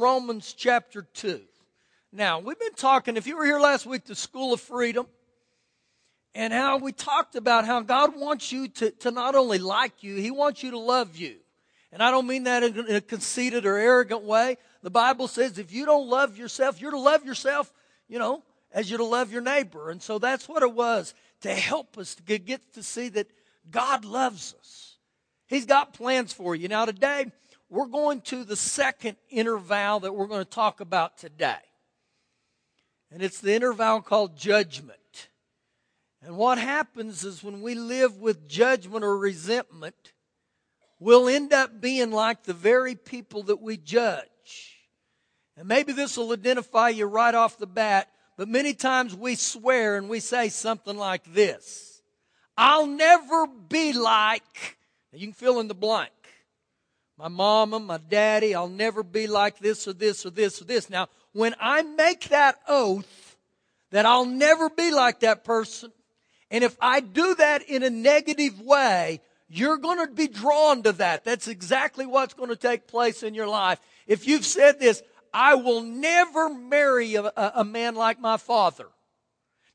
Romans chapter 2. Now, we've been talking, if you were here last week, the School of Freedom, and how we talked about how God wants you to, to not only like you, He wants you to love you. And I don't mean that in a conceited or arrogant way. The Bible says if you don't love yourself, you're to love yourself, you know, as you're to love your neighbor. And so that's what it was to help us to get to see that God loves us. He's got plans for you. Now, today, we're going to the second interval that we're going to talk about today. And it's the interval called judgment. And what happens is when we live with judgment or resentment, we'll end up being like the very people that we judge. And maybe this will identify you right off the bat, but many times we swear and we say something like this I'll never be like, you can fill in the blank my mama, my daddy, I'll never be like this or this or this or this. Now, when I make that oath that I'll never be like that person, and if I do that in a negative way, you're going to be drawn to that. That's exactly what's going to take place in your life. If you've said this, I will never marry a, a, man like my father.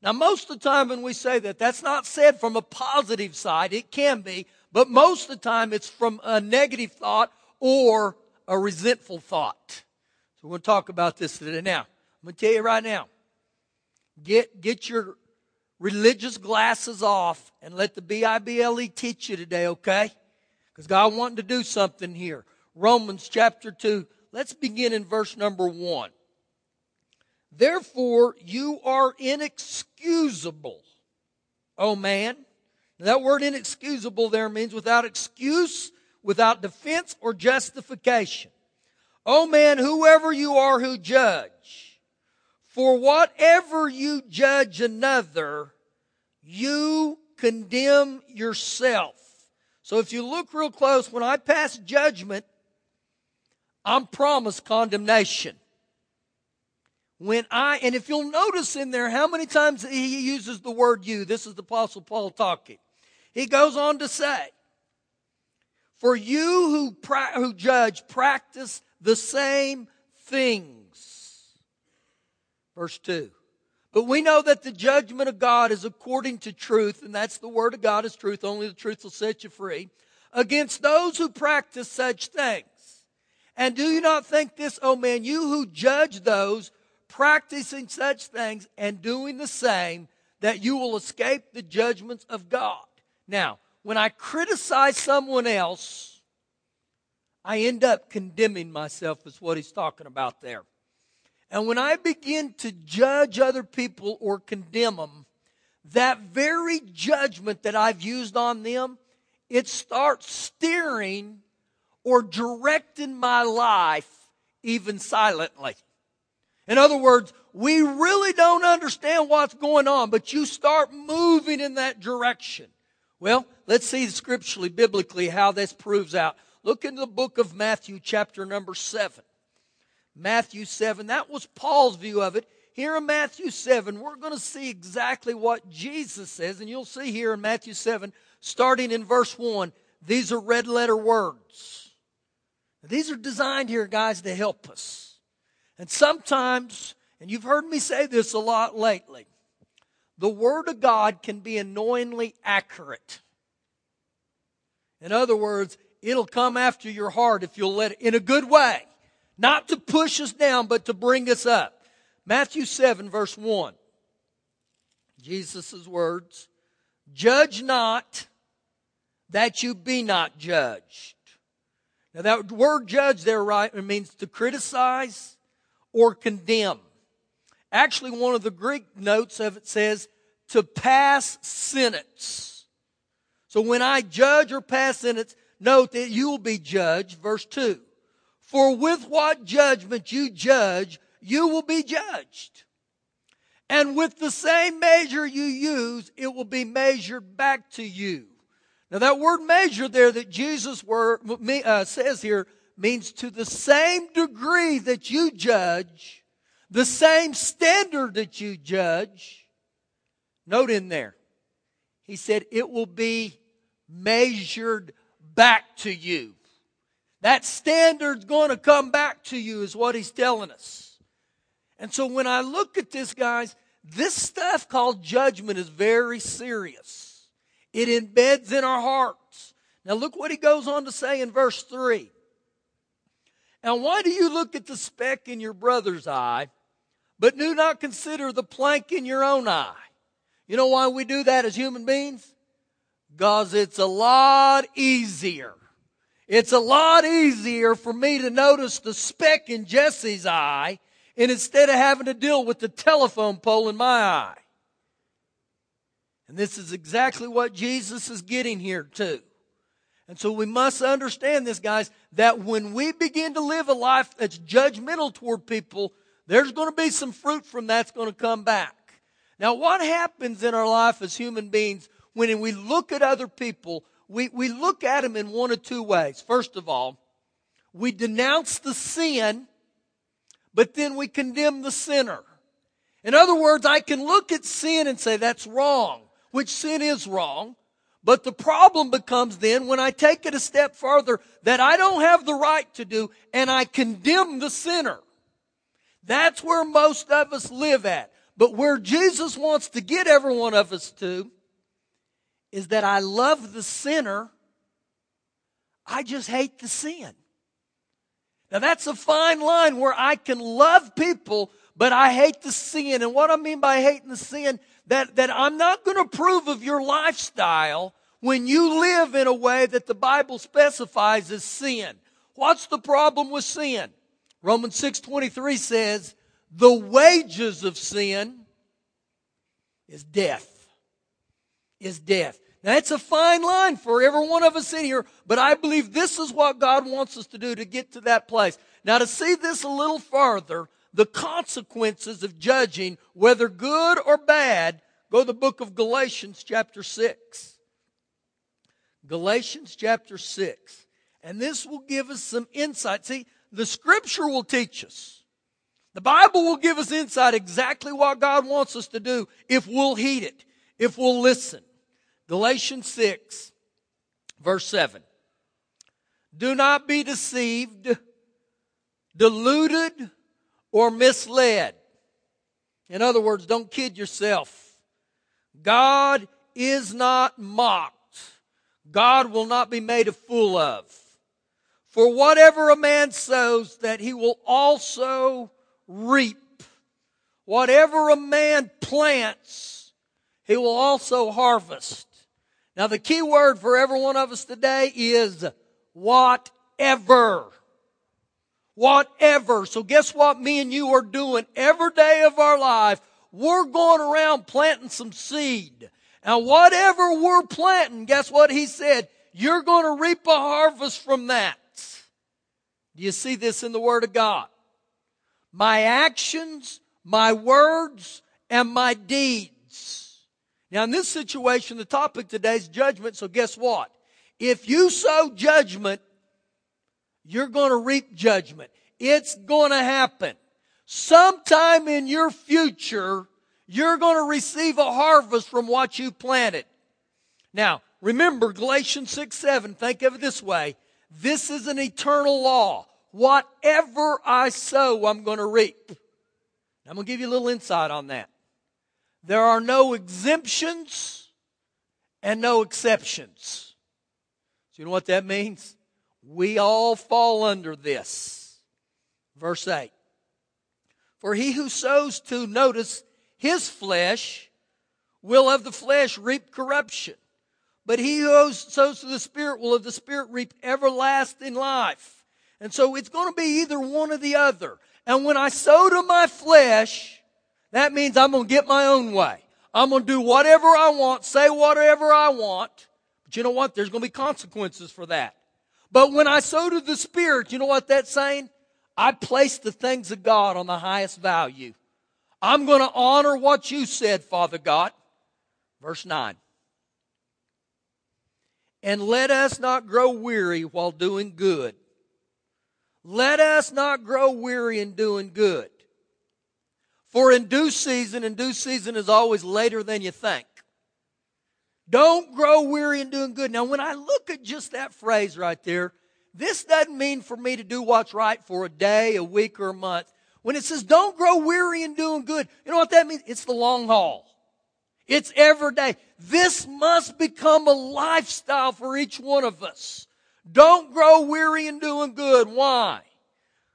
Now, most of the time when we say that, that's not said from a positive side. It can be, but most of the time it's from a negative thought or a resentful thought. So we're going to talk about this today. Now, I'm going to tell you right now, get, get your religious glasses off and let the B-I-B-L-E teach you today, okay? Because God wanting to do something here. Romans chapter 2. Let's begin in verse number 1. Therefore, you are inexcusable, O man. Now, that word inexcusable there means without excuse, without defense or justification. Oh man, whoever you are who judge, for whatever you judge another, you condemn yourself. So if you look real close, when I pass judgment, I'm promised condemnation. When I, and if you'll notice in there how many times he uses the word you, this is the Apostle Paul talking. He goes on to say, For you who, pra- who judge practice the same things. Verse 2. But we know that the judgment of God is according to truth, and that's the word of God is truth. Only the truth will set you free. Against those who practice such things. And do you not think this, oh man, you who judge those practicing such things and doing the same, that you will escape the judgments of God? Now, when I criticize someone else, I end up condemning myself, is what he's talking about there. And when I begin to judge other people or condemn them, that very judgment that I've used on them, it starts steering or directing my life even silently. In other words, we really don't understand what's going on, but you start moving in that direction. Well, let's see scripturally, biblically, how this proves out. Look into the book of Matthew, chapter number 7. Matthew 7, that was Paul's view of it. Here in Matthew 7, we're going to see exactly what Jesus says, and you'll see here in Matthew 7, starting in verse 1, these are red letter words. These are designed here, guys, to help us. And sometimes, and you've heard me say this a lot lately, the Word of God can be annoyingly accurate. In other words, it'll come after your heart if you'll let it, in a good way. Not to push us down, but to bring us up. Matthew 7, verse 1. Jesus' words Judge not that you be not judged. Now, that word judge there, right, means to criticize or condemn. Actually, one of the Greek notes of it says to pass sentence. So when I judge or pass sentence, note that you will be judged. Verse 2. For with what judgment you judge, you will be judged. And with the same measure you use, it will be measured back to you. Now that word measure there that Jesus were, uh, says here means to the same degree that you judge, the same standard that you judge. Note in there, he said it will be measured back to you. That standard's going to come back to you, is what he's telling us. And so when I look at this, guys, this stuff called judgment is very serious. It embeds in our hearts. Now look what he goes on to say in verse 3. Now, why do you look at the speck in your brother's eye, but do not consider the plank in your own eye? You know why we do that as human beings? Because it's a lot easier. It's a lot easier for me to notice the speck in Jesse's eye and instead of having to deal with the telephone pole in my eye. And this is exactly what Jesus is getting here too. And so we must understand this, guys, that when we begin to live a life that's judgmental toward people, there's going to be some fruit from that's going to come back. Now, what happens in our life as human beings when we look at other people? We, we look at them in one of two ways. First of all, we denounce the sin, but then we condemn the sinner. In other words, I can look at sin and say that's wrong, which sin is wrong. But the problem becomes then when I take it a step further that I don't have the right to do and I condemn the sinner. That's where most of us live at. But where Jesus wants to get every one of us to is that I love the sinner. I just hate the sin. Now that's a fine line where I can love people, but I hate the sin. And what I mean by hating the sin, that, that I'm not going to approve of your lifestyle when you live in a way that the Bible specifies as sin. What's the problem with sin? Romans 6:23 says, "The wages of sin is death." Is death. Now it's a fine line for every one of us in here, but I believe this is what God wants us to do to get to that place. Now to see this a little further, the consequences of judging, whether good or bad, go to the book of Galatians chapter 6. Galatians chapter 6. And this will give us some insight. See, the scripture will teach us. The Bible will give us insight exactly what God wants us to do if we'll heed it, if we'll listen. Galatians 6, verse 7. Do not be deceived, deluded, or misled. In other words, don't kid yourself. God is not mocked. God will not be made a fool of. For whatever a man sows, that he will also reap. Whatever a man plants, he will also harvest. Now the key word for every one of us today is whatever. Whatever. So guess what me and you are doing every day of our life? We're going around planting some seed. Now, whatever we're planting, guess what he said? You're going to reap a harvest from that. Do you see this in the Word of God? My actions, my words, and my deeds. Now, in this situation, the topic today is judgment. So, guess what? If you sow judgment, you're going to reap judgment. It's going to happen. Sometime in your future, you're going to receive a harvest from what you planted. Now, remember Galatians 6 7, think of it this way. This is an eternal law. Whatever I sow, I'm going to reap. I'm going to give you a little insight on that. There are no exemptions and no exceptions. So you know what that means? We all fall under this. Verse 8. For he who sows to, notice, his flesh will of the flesh reap corruption. But he who sows to the Spirit will of the Spirit reap everlasting life. And so it's going to be either one or the other. And when I sow to my flesh, that means I'm going to get my own way. I'm going to do whatever I want, say whatever I want. But you know what? There's going to be consequences for that. But when I sow to the Spirit, you know what that's saying? I place the things of God on the highest value. I'm going to honor what you said, Father God. Verse 9. And let us not grow weary while doing good. Let us not grow weary in doing good. For in due season, and due season is always later than you think. Don't grow weary in doing good. Now, when I look at just that phrase right there, this doesn't mean for me to do what's right for a day, a week, or a month. When it says don't grow weary in doing good, you know what that means? It's the long haul. It's every day. This must become a lifestyle for each one of us. Don't grow weary in doing good. Why?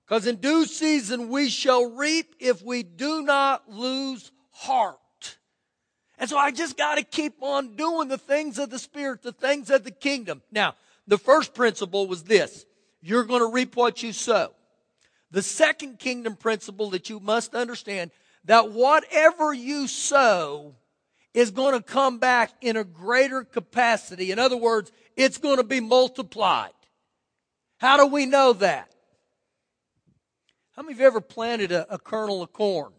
Because in due season we shall reap if we do not lose heart. And so I just got to keep on doing the things of the Spirit, the things of the kingdom. Now, the first principle was this you're going to reap what you sow. The second kingdom principle that you must understand that whatever you sow is going to come back in a greater capacity. In other words, it's going to be multiplied. How do we know that? How many of you ever planted a, a kernel of corn?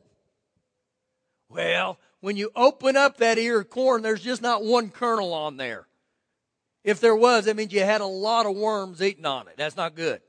Well, when you open up that ear of corn, there's just not one kernel on there. If there was, that means you had a lot of worms eating on it. That's not good.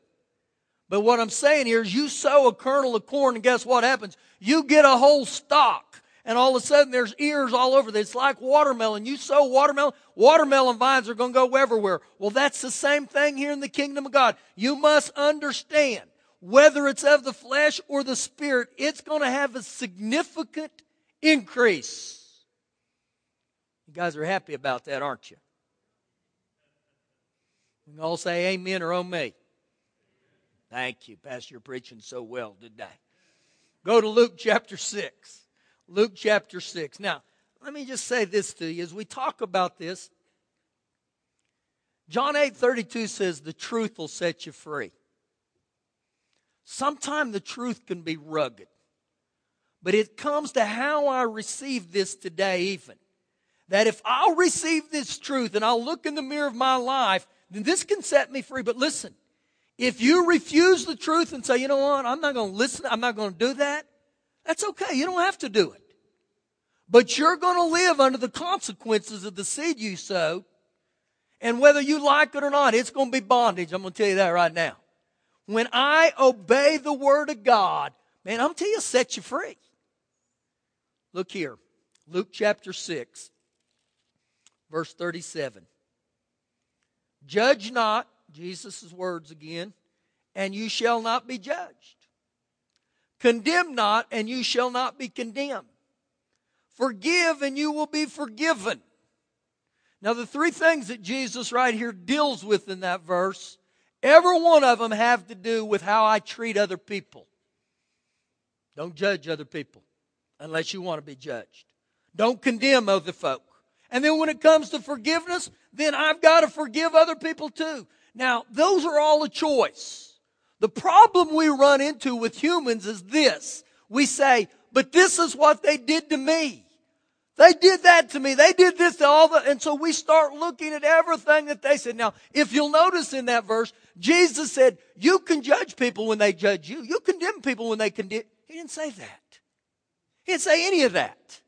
But what I'm saying here is you sow a kernel of corn and guess what happens? You get a whole stalk and all of a sudden there's ears all over. It's like watermelon. You sow watermelon, watermelon vines are going to go everywhere. Well, that's the same thing here in the kingdom of God. You must understand whether it's of the flesh or the spirit, it's going to have a significant increase. You guys are happy about that, aren't you? Can all say amen or oh me. Thank you, Pastor. You're preaching so well today. Go to Luke chapter 6. Luke chapter 6. Now, let me just say this to you as we talk about this. John 8 32 says, The truth will set you free. Sometimes the truth can be rugged, but it comes to how I receive this today, even. That if I'll receive this truth and I'll look in the mirror of my life, then this can set me free. But listen, if you refuse the truth and say, you know what, I'm not going to listen, I'm not going to do that, that's okay. You don't have to do it. But you're going to live under the consequences of the seed you sow. And whether you like it or not, it's going to be bondage. I'm going to tell you that right now. When I obey the word of God, man, I'm going to tell you, set you free. Look here. Luke chapter 6, verse 37. Judge not, Jesus' words again, and you shall not be judged. Condemn not, and you shall not be condemned. Forgive, and you will be forgiven. Now, the three things that Jesus right here deals with in that verse, every one of them have to do with how I treat other people. Don't judge other people unless you want to be judged. Don't condemn other folk. And then when it comes to forgiveness, then I've got to forgive other people too. Now, those are all a choice. The problem we run into with humans is this. We say, but this is what they did to me. They did that to me. They did this to all the, and so we start looking at everything that they said. Now, if you'll notice in that verse, Jesus said, you can judge people when they judge you. You condemn people when they condemn. He didn't say that. He didn't say any of that.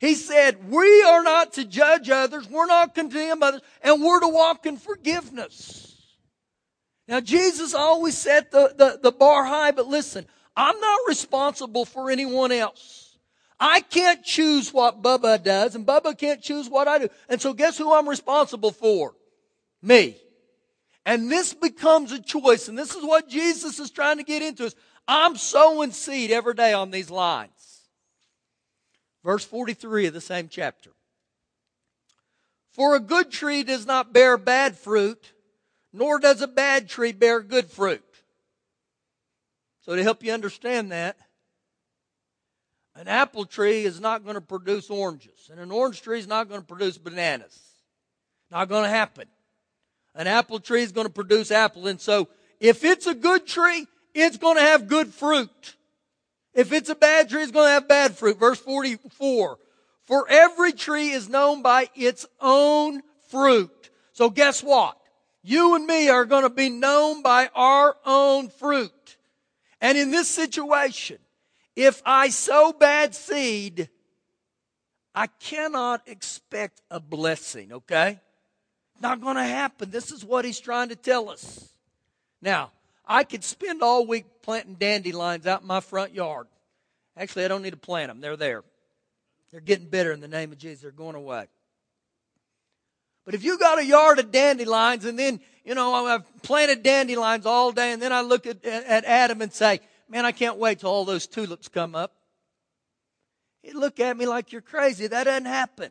He said, we are not to judge others. We're not condemn others and we're to walk in forgiveness. Now, Jesus always set the, the, the bar high, but listen, I'm not responsible for anyone else. I can't choose what Bubba does, and Bubba can't choose what I do. And so guess who I'm responsible for? Me. And this becomes a choice, and this is what Jesus is trying to get into us. I'm sowing seed every day on these lines. Verse 43 of the same chapter. For a good tree does not bear bad fruit, nor does a bad tree bear good fruit. So, to help you understand that, an apple tree is not going to produce oranges, and an orange tree is not going to produce bananas. Not going to happen. An apple tree is going to produce apple, and so if it's a good tree, it's going to have good fruit. If it's a bad tree, it's going to have bad fruit. Verse 44. For every tree is known by its own fruit. So guess what? You and me are going to be known by our own fruit. And in this situation, if I sow bad seed, I cannot expect a blessing, okay? Not going to happen. This is what he's trying to tell us. Now, I could spend all week planting dandelions out in my front yard. Actually, I don't need to plant them. They're there. They're getting bitter in the name of Jesus. They're going away. But if you got a yard of dandelions and then, you know, I've planted dandelions all day and then I look at, at Adam and say, man, I can't wait till all those tulips come up. He'd look at me like you're crazy. That doesn't happen.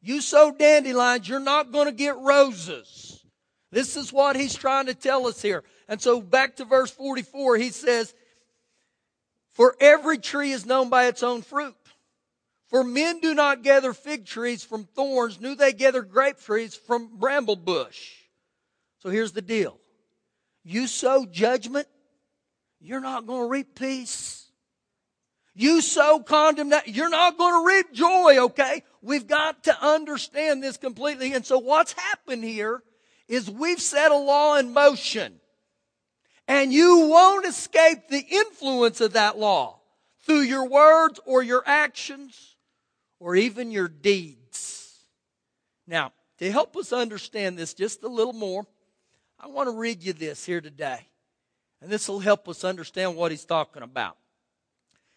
You sow dandelions, you're not going to get roses. This is what he's trying to tell us here. And so back to verse 44, he says, For every tree is known by its own fruit. For men do not gather fig trees from thorns, nor they gather grape trees from bramble bush. So here's the deal. You sow judgment, you're not going to reap peace. You sow condemnation, you're not going to reap joy, okay? We've got to understand this completely. And so what's happened here is we've set a law in motion. And you won't escape the influence of that law through your words or your actions or even your deeds. Now, to help us understand this just a little more, I want to read you this here today. And this will help us understand what he's talking about.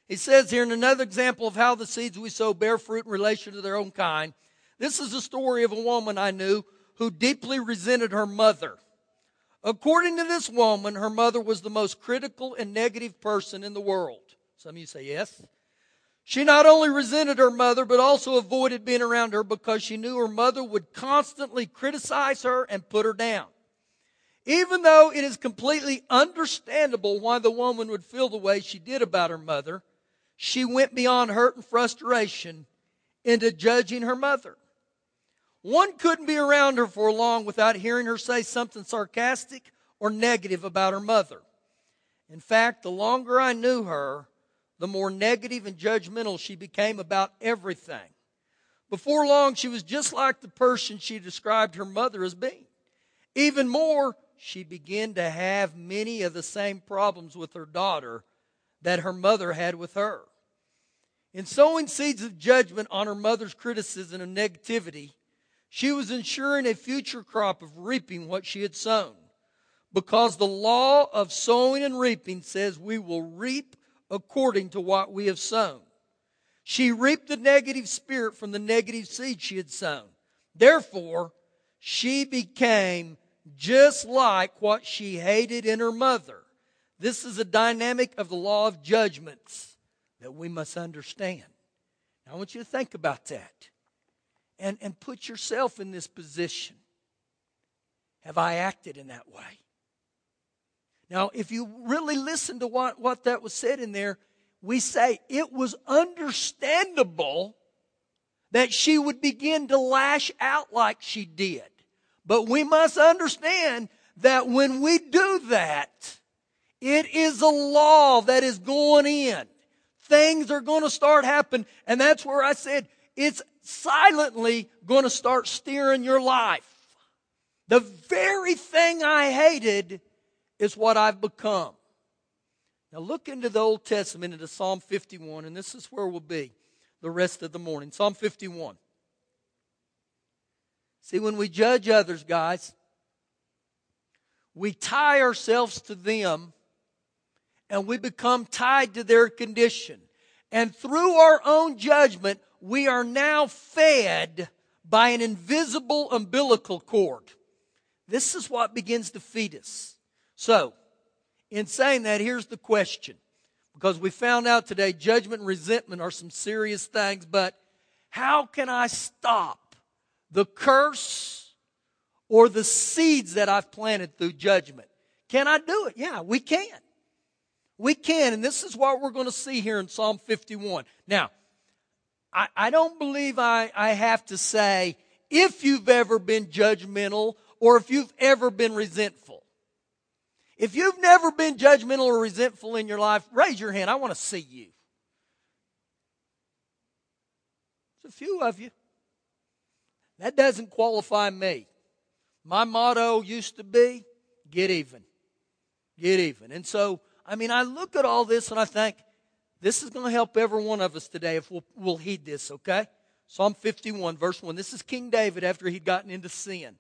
He says here in another example of how the seeds we sow bear fruit in relation to their own kind. This is the story of a woman I knew who deeply resented her mother. According to this woman, her mother was the most critical and negative person in the world. Some of you say yes. She not only resented her mother, but also avoided being around her because she knew her mother would constantly criticize her and put her down. Even though it is completely understandable why the woman would feel the way she did about her mother, she went beyond hurt and frustration into judging her mother. One couldn't be around her for long without hearing her say something sarcastic or negative about her mother. In fact, the longer I knew her, the more negative and judgmental she became about everything. Before long, she was just like the person she described her mother as being. Even more, she began to have many of the same problems with her daughter that her mother had with her. In sowing seeds of judgment on her mother's criticism and negativity, she was ensuring a future crop of reaping what she had sown. Because the law of sowing and reaping says we will reap according to what we have sown. She reaped the negative spirit from the negative seed she had sown. Therefore, she became just like what she hated in her mother. This is a dynamic of the law of judgments that we must understand. Now, I want you to think about that and, and put yourself in this position. Have I acted in that way? Now, if you really listen to what, what that was said in there, we say it was understandable that she would begin to lash out like she did. But we must understand that when we do that, it is a law that is going in. Things are going to start happening. And that's where I said it's silently going to start steering your life. The very thing I hated is what I've become. Now look into the Old Testament, into Psalm 51, and this is where we'll be the rest of the morning. Psalm 51. See, when we judge others, guys, we tie ourselves to them and we become tied to their condition. And through our own judgment, we are now fed by an invisible umbilical cord. This is what begins to feed us. So, in saying that, here's the question. Because we found out today judgment and resentment are some serious things, but how can I stop the curse or the seeds that I've planted through judgment. Can I do it? Yeah, we can. We can. And this is what we're going to see here in Psalm 51. Now, I, I don't believe I, I have to say if you've ever been judgmental or if you've ever been resentful. If you've never been judgmental or resentful in your life, raise your hand. I want to see you. There's a few of you. That doesn't qualify me. My motto used to be get even. Get even. And so, I mean, I look at all this and I think, this is going to help every one of us today if we'll, we'll heed this, okay? Psalm 51, verse 1. This is King David after he'd gotten into sin.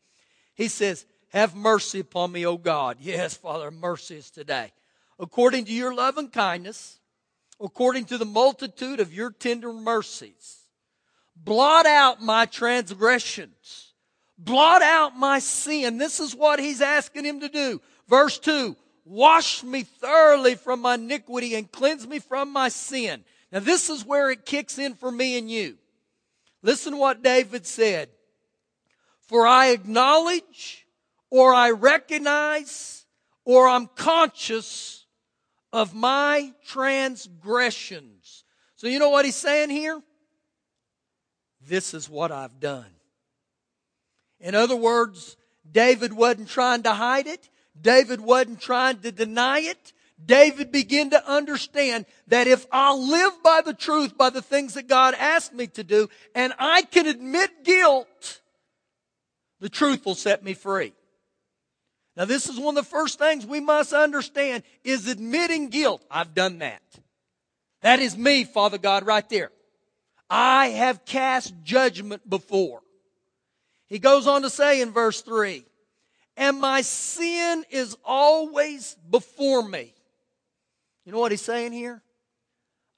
He says, Have mercy upon me, O God. Yes, Father, mercy is today. According to your love and kindness, according to the multitude of your tender mercies Blot out my transgressions. Blot out my sin. This is what he's asking him to do. Verse 2 Wash me thoroughly from my iniquity and cleanse me from my sin. Now, this is where it kicks in for me and you. Listen to what David said. For I acknowledge, or I recognize, or I'm conscious of my transgressions. So, you know what he's saying here? This is what I've done. In other words, David wasn't trying to hide it. David wasn't trying to deny it. David began to understand that if I'll live by the truth, by the things that God asked me to do, and I can admit guilt, the truth will set me free. Now this is one of the first things we must understand is admitting guilt. I've done that. That is me, Father God, right there. I have cast judgment before. He goes on to say in verse 3, and my sin is always before me. You know what he's saying here?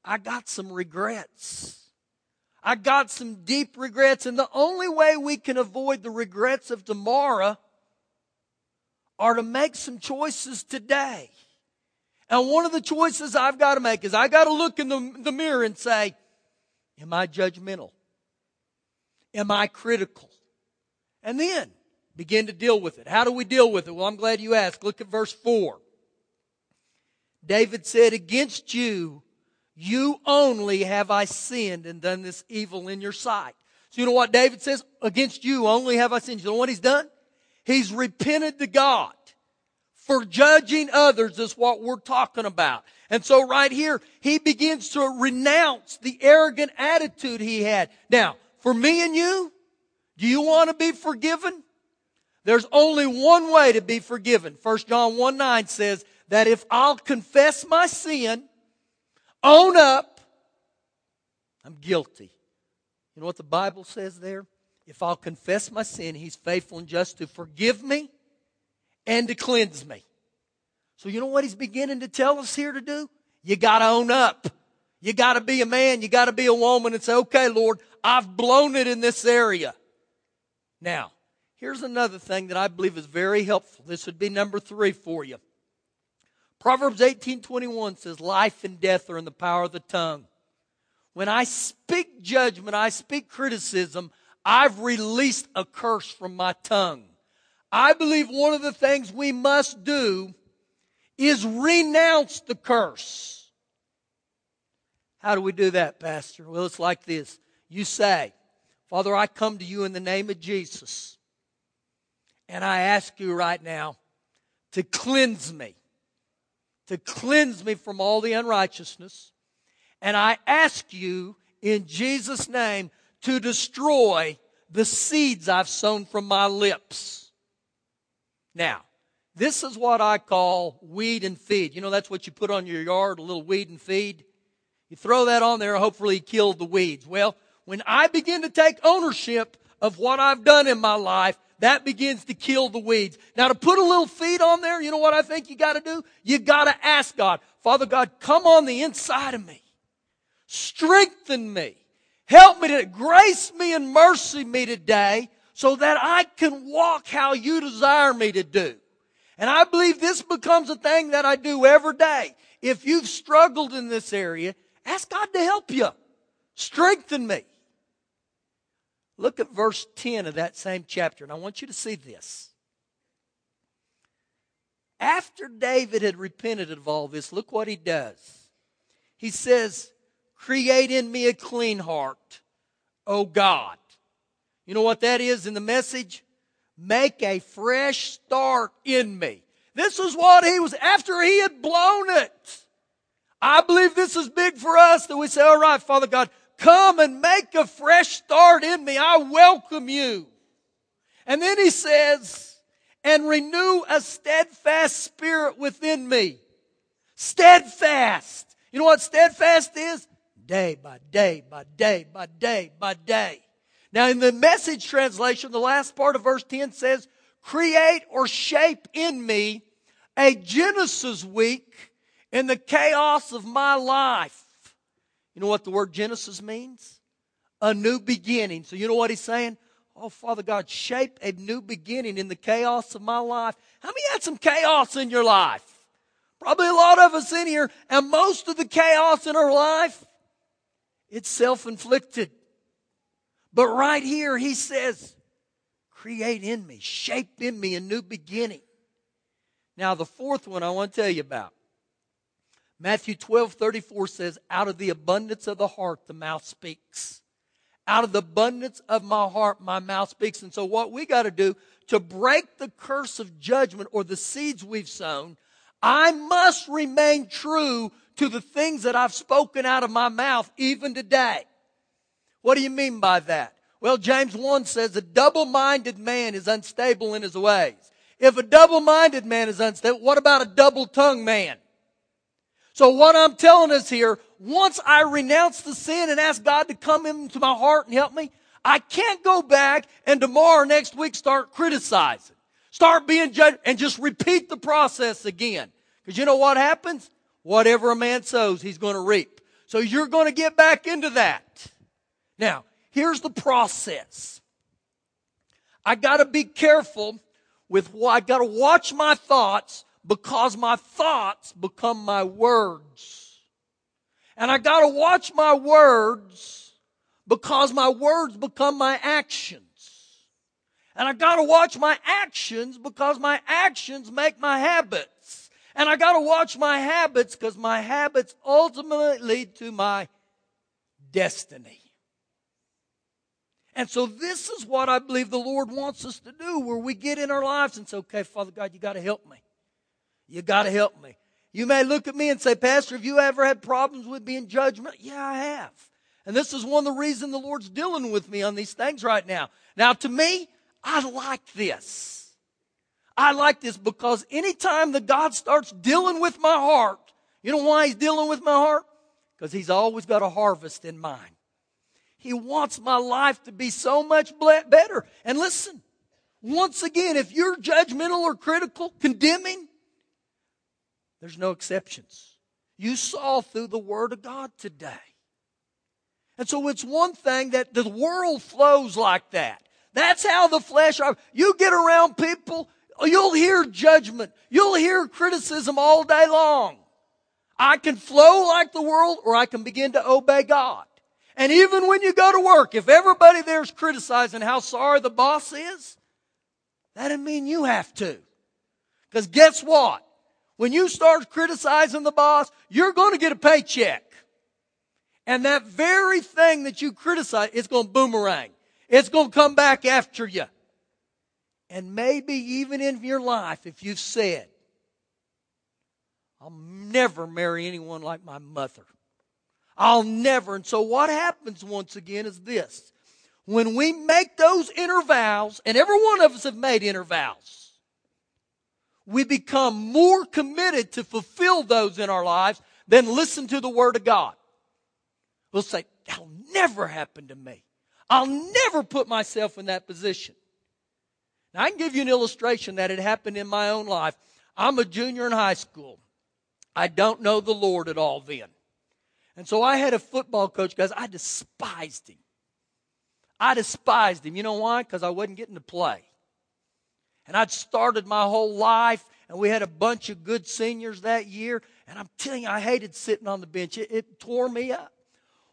I got some regrets. I got some deep regrets, and the only way we can avoid the regrets of tomorrow are to make some choices today. And one of the choices I've got to make is I got to look in the, the mirror and say, Am I judgmental? Am I critical? And then begin to deal with it. How do we deal with it? Well, I'm glad you asked. Look at verse 4. David said, Against you, you only have I sinned and done this evil in your sight. So you know what David says? Against you only have I sinned. You know what he's done? He's repented to God for judging others is what we're talking about. And so right here, he begins to renounce the arrogant attitude he had. Now, for me and you, do you want to be forgiven? There's only one way to be forgiven. 1 John 1 9 says that if I'll confess my sin, own up, I'm guilty. You know what the Bible says there? If I'll confess my sin, He's faithful and just to forgive me and to cleanse me. So you know what He's beginning to tell us here to do? You gotta own up. You gotta be a man. You gotta be a woman and say, okay, Lord, I've blown it in this area. Now, here's another thing that I believe is very helpful. This would be number three for you. Proverbs 18:21 says, "Life and death are in the power of the tongue." When I speak judgment, I speak criticism, I've released a curse from my tongue. I believe one of the things we must do is renounce the curse. How do we do that, Pastor? Well, it's like this. You say, Father, I come to you in the name of Jesus. And I ask you right now to cleanse me, to cleanse me from all the unrighteousness. And I ask you in Jesus' name to destroy the seeds I've sown from my lips. Now, this is what I call weed and feed. You know, that's what you put on your yard, a little weed and feed. You throw that on there, hopefully kill the weeds. Well, when I begin to take ownership of what I've done in my life, that begins to kill the weeds. Now to put a little feed on there, you know what I think you gotta do? You gotta ask God, Father God, come on the inside of me. Strengthen me. Help me to grace me and mercy me today so that I can walk how you desire me to do. And I believe this becomes a thing that I do every day. If you've struggled in this area, ask God to help you. Strengthen me. Look at verse 10 of that same chapter, and I want you to see this. After David had repented of all this, look what he does. He says, Create in me a clean heart, O God. You know what that is in the message? Make a fresh start in me. This is what he was after he had blown it. I believe this is big for us that we say, all right, Father God, Come and make a fresh start in me. I welcome you. And then he says, and renew a steadfast spirit within me. Steadfast. You know what steadfast is? Day by day by day by day by day. Now in the message translation, the last part of verse 10 says, create or shape in me a Genesis week in the chaos of my life. You know what the word Genesis means? A new beginning. So you know what he's saying? Oh, Father God, shape a new beginning in the chaos of my life. How many had some chaos in your life? Probably a lot of us in here, and most of the chaos in our life, it's self-inflicted. But right here, he says, create in me, shape in me a new beginning. Now, the fourth one I want to tell you about. Matthew 12, 34 says, out of the abundance of the heart, the mouth speaks. Out of the abundance of my heart, my mouth speaks. And so what we got to do to break the curse of judgment or the seeds we've sown, I must remain true to the things that I've spoken out of my mouth even today. What do you mean by that? Well, James 1 says a double-minded man is unstable in his ways. If a double-minded man is unstable, what about a double-tongued man? So what I'm telling us here, once I renounce the sin and ask God to come into my heart and help me, I can't go back and tomorrow, next week, start criticizing. Start being judged and just repeat the process again. Because you know what happens? Whatever a man sows, he's going to reap. So you're going to get back into that. Now, here's the process. I got to be careful with what I got to watch my thoughts because my thoughts become my words. And I got to watch my words because my words become my actions. And I got to watch my actions because my actions make my habits. And I got to watch my habits because my habits ultimately lead to my destiny. And so this is what I believe the Lord wants us to do where we get in our lives and say, okay, Father God, you got to help me. You got to help me. You may look at me and say, Pastor, have you ever had problems with being judgment? Yeah, I have. And this is one of the reasons the Lord's dealing with me on these things right now. Now, to me, I like this. I like this because anytime the God starts dealing with my heart, you know why He's dealing with my heart? Because He's always got a harvest in mind. He wants my life to be so much better. And listen, once again, if you're judgmental or critical, condemning, there's no exceptions. You saw through the Word of God today. And so it's one thing that the world flows like that. That's how the flesh, you get around people, you'll hear judgment. You'll hear criticism all day long. I can flow like the world or I can begin to obey God. And even when you go to work, if everybody there's criticizing how sorry the boss is, that doesn't mean you have to. Because guess what? When you start criticizing the boss, you're going to get a paycheck. And that very thing that you criticize is going to boomerang. It's going to come back after you. And maybe even in your life, if you've said, I'll never marry anyone like my mother. I'll never. And so what happens once again is this. When we make those inner vows, and every one of us have made inner vows, we become more committed to fulfill those in our lives than listen to the Word of God. We'll say, that'll never happen to me. I'll never put myself in that position. Now, I can give you an illustration that had happened in my own life. I'm a junior in high school. I don't know the Lord at all then. And so I had a football coach, guys. I despised him. I despised him. You know why? Because I wasn't getting to play. And I'd started my whole life, and we had a bunch of good seniors that year. And I'm telling you, I hated sitting on the bench. It, it tore me up.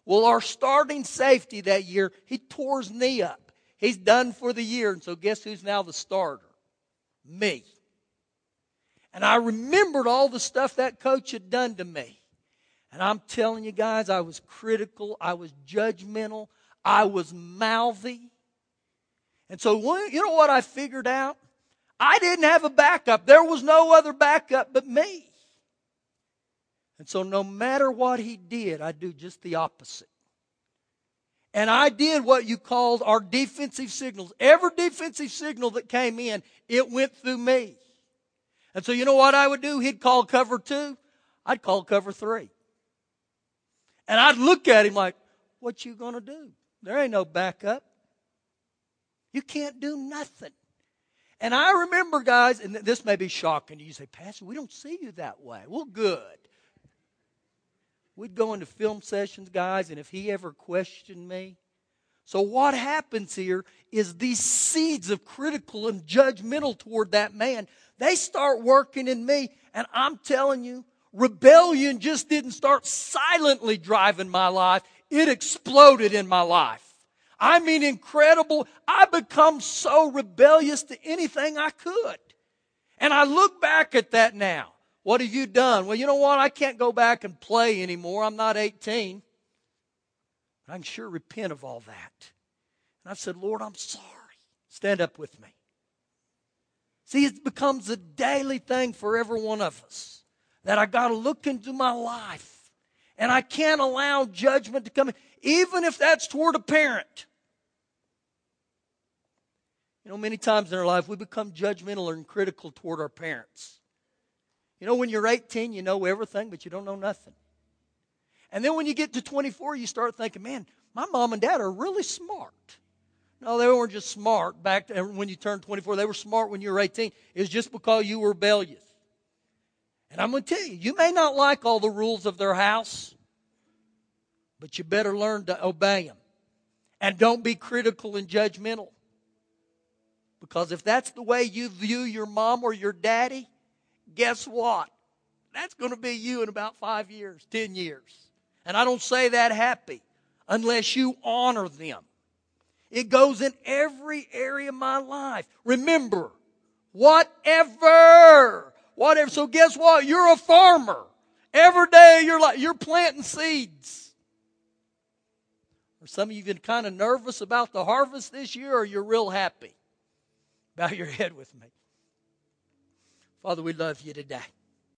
Well, our starting safety that year, he tore his knee up. He's done for the year. And so guess who's now the starter? Me. And I remembered all the stuff that coach had done to me. And I'm telling you guys, I was critical, I was judgmental, I was mouthy. And so, you know what I figured out? I didn't have a backup. There was no other backup but me. And so, no matter what he did, I do just the opposite. And I did what you called our defensive signals. Every defensive signal that came in, it went through me. And so, you know what I would do? He'd call cover two, I'd call cover three. And I'd look at him like, what you gonna do? There ain't no backup. You can't do nothing. And I remember, guys, and this may be shocking to you. Say, Pastor, we don't see you that way. Well, good. We'd go into film sessions, guys, and if he ever questioned me, So, what happens here is these seeds of critical and judgmental toward that man, they start working in me. And I'm telling you, rebellion just didn't start silently driving my life, it exploded in my life. I mean, incredible. I become so rebellious to anything I could. And I look back at that now. What have you done? Well, you know what? I can't go back and play anymore. I'm not 18. I can sure repent of all that. And I said, Lord, I'm sorry. Stand up with me. See, it becomes a daily thing for every one of us that I got to look into my life. And I can't allow judgment to come in, even if that's toward a parent. You know, many times in our life we become judgmental and critical toward our parents. You know, when you're 18, you know everything, but you don't know nothing. And then when you get to 24, you start thinking, man, my mom and dad are really smart. No, they weren't just smart back to, when you turned 24. They were smart when you were 18. It was just because you were rebellious. And I'm going to tell you, you may not like all the rules of their house, but you better learn to obey them. And don't be critical and judgmental. Because if that's the way you view your mom or your daddy, guess what? That's going to be you in about five years, 10 years. And I don't say that happy unless you honor them. It goes in every area of my life. Remember, whatever, whatever. So guess what? You're a farmer. Every day you're like, you're planting seeds. Are some of you been kind of nervous about the harvest this year or you're real happy? Bow your head with me. Father, we love you today.